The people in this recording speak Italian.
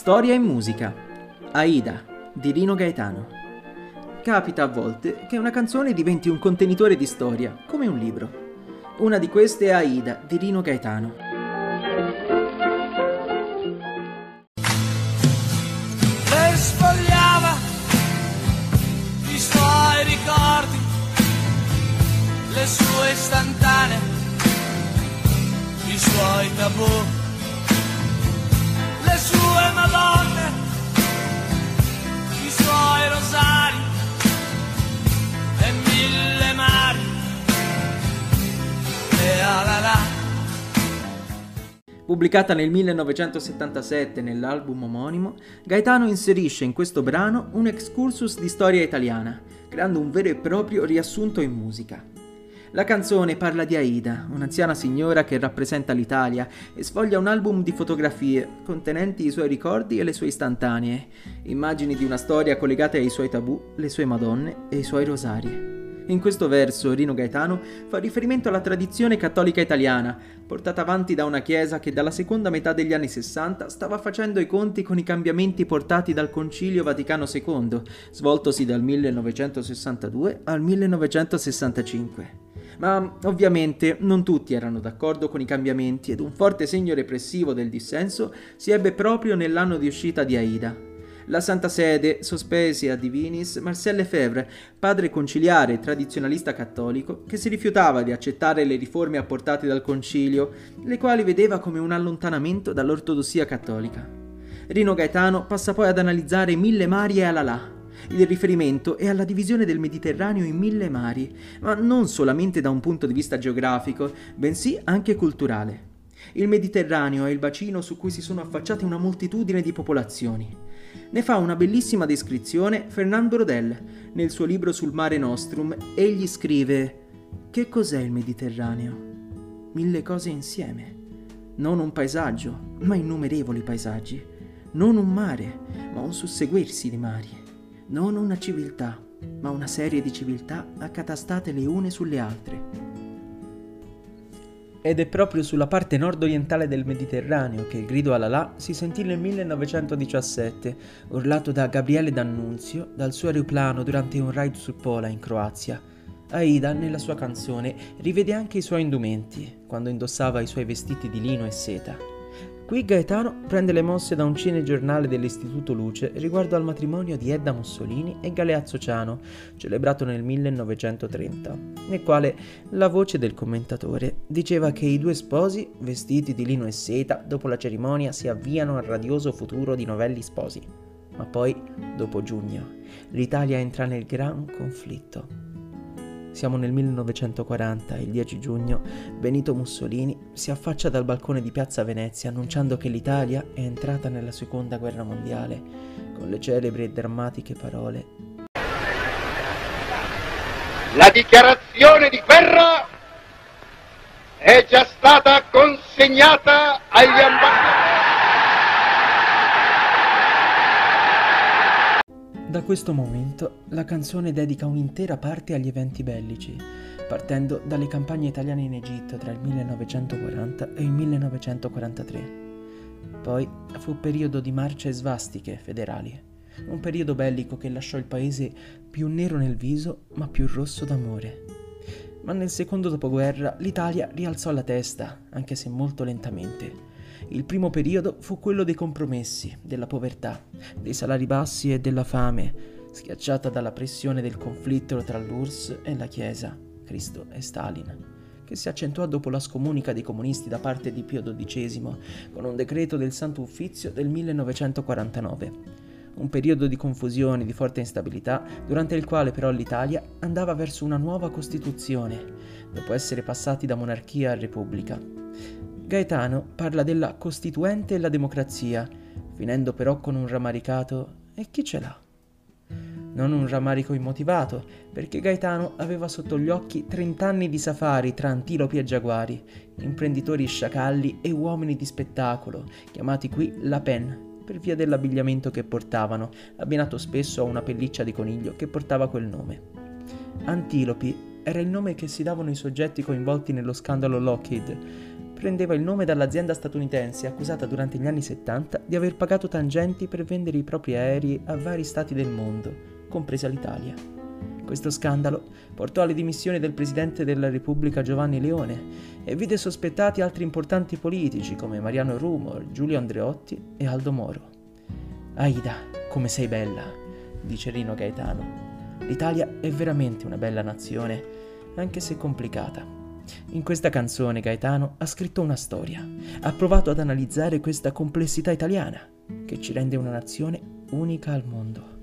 Storia e musica. Aida di Rino Gaetano. Capita a volte che una canzone diventi un contenitore di storia, come un libro. Una di queste è Aida di Rino Gaetano. Le sfogliava i suoi ricordi, le sue istantanee, i suoi tabù Pubblicata nel 1977 nell'album omonimo, Gaetano inserisce in questo brano un excursus di storia italiana, creando un vero e proprio riassunto in musica. La canzone parla di Aida, un'anziana signora che rappresenta l'Italia e sfoglia un album di fotografie contenenti i suoi ricordi e le sue istantanee, immagini di una storia collegate ai suoi tabù, le sue madonne e i suoi rosari. In questo verso Rino Gaetano fa riferimento alla tradizione cattolica italiana, portata avanti da una chiesa che dalla seconda metà degli anni 60 stava facendo i conti con i cambiamenti portati dal Concilio Vaticano II, svoltosi dal 1962 al 1965 ma ovviamente non tutti erano d'accordo con i cambiamenti ed un forte segno repressivo del dissenso si ebbe proprio nell'anno di uscita di Aida. La Santa Sede sospese a Divinis Marcel Lefebvre, padre conciliare e tradizionalista cattolico, che si rifiutava di accettare le riforme apportate dal concilio, le quali vedeva come un allontanamento dall'ortodossia cattolica. Rino Gaetano passa poi ad analizzare Mille Mari e Alalà, il riferimento è alla divisione del Mediterraneo in mille mari, ma non solamente da un punto di vista geografico, bensì anche culturale. Il Mediterraneo è il bacino su cui si sono affacciate una moltitudine di popolazioni. Ne fa una bellissima descrizione Fernand Brodel. Nel suo libro sul Mare Nostrum, egli scrive Che cos'è il Mediterraneo? Mille cose insieme. Non un paesaggio, ma innumerevoli paesaggi. Non un mare, ma un susseguirsi di mari non una civiltà, ma una serie di civiltà accatastate le une sulle altre. Ed è proprio sulla parte nord-orientale del Mediterraneo che il grido Alalà si sentì nel 1917, urlato da Gabriele D'Annunzio dal suo aeroplano durante un ride sul Pola in Croazia. Aida, nella sua canzone, rivede anche i suoi indumenti, quando indossava i suoi vestiti di lino e seta. Qui Gaetano prende le mosse da un cinegiornale dell'Istituto Luce riguardo al matrimonio di Edda Mussolini e Galeazzo Ciano, celebrato nel 1930, nel quale la voce del commentatore diceva che i due sposi, vestiti di lino e seta, dopo la cerimonia si avviano al radioso futuro di novelli sposi. Ma poi, dopo giugno, l'Italia entra nel gran conflitto. Siamo nel 1940 e il 10 giugno Benito Mussolini si affaccia dal balcone di Piazza Venezia annunciando che l'Italia è entrata nella seconda guerra mondiale con le celebri e drammatiche parole La dichiarazione di guerra è già stata consegnata agli ambasciatori. Questo momento la canzone dedica un'intera parte agli eventi bellici, partendo dalle campagne italiane in Egitto tra il 1940 e il 1943. Poi fu periodo di marce svastiche federali, un periodo bellico che lasciò il paese più nero nel viso ma più rosso d'amore. Ma nel secondo dopoguerra l'Italia rialzò la testa, anche se molto lentamente il primo periodo fu quello dei compromessi, della povertà, dei salari bassi e della fame, schiacciata dalla pressione del conflitto tra l'URSS e la Chiesa, Cristo e Stalin, che si accentuò dopo la scomunica dei comunisti da parte di Pio XII con un decreto del Santo Uffizio del 1949. Un periodo di confusione, di forte instabilità, durante il quale però l'Italia andava verso una nuova Costituzione, dopo essere passati da monarchia a repubblica. Gaetano parla della Costituente e la democrazia, finendo però con un rammaricato e chi ce l'ha? Non un rammarico immotivato, perché Gaetano aveva sotto gli occhi 30 anni di safari tra antilopi e giaguari, imprenditori sciacalli e uomini di spettacolo, chiamati qui la pen, per via dell'abbigliamento che portavano, abbinato spesso a una pelliccia di coniglio che portava quel nome. Antilopi era il nome che si davano i soggetti coinvolti nello scandalo Lockheed, prendeva il nome dall'azienda statunitense accusata durante gli anni 70 di aver pagato tangenti per vendere i propri aerei a vari stati del mondo, compresa l'Italia. Questo scandalo portò alle dimissioni del presidente della Repubblica Giovanni Leone e vide sospettati altri importanti politici come Mariano Rumor, Giulio Andreotti e Aldo Moro. Aida, come sei bella, dice Rino Gaetano. L'Italia è veramente una bella nazione, anche se complicata. In questa canzone Gaetano ha scritto una storia, ha provato ad analizzare questa complessità italiana che ci rende una nazione unica al mondo.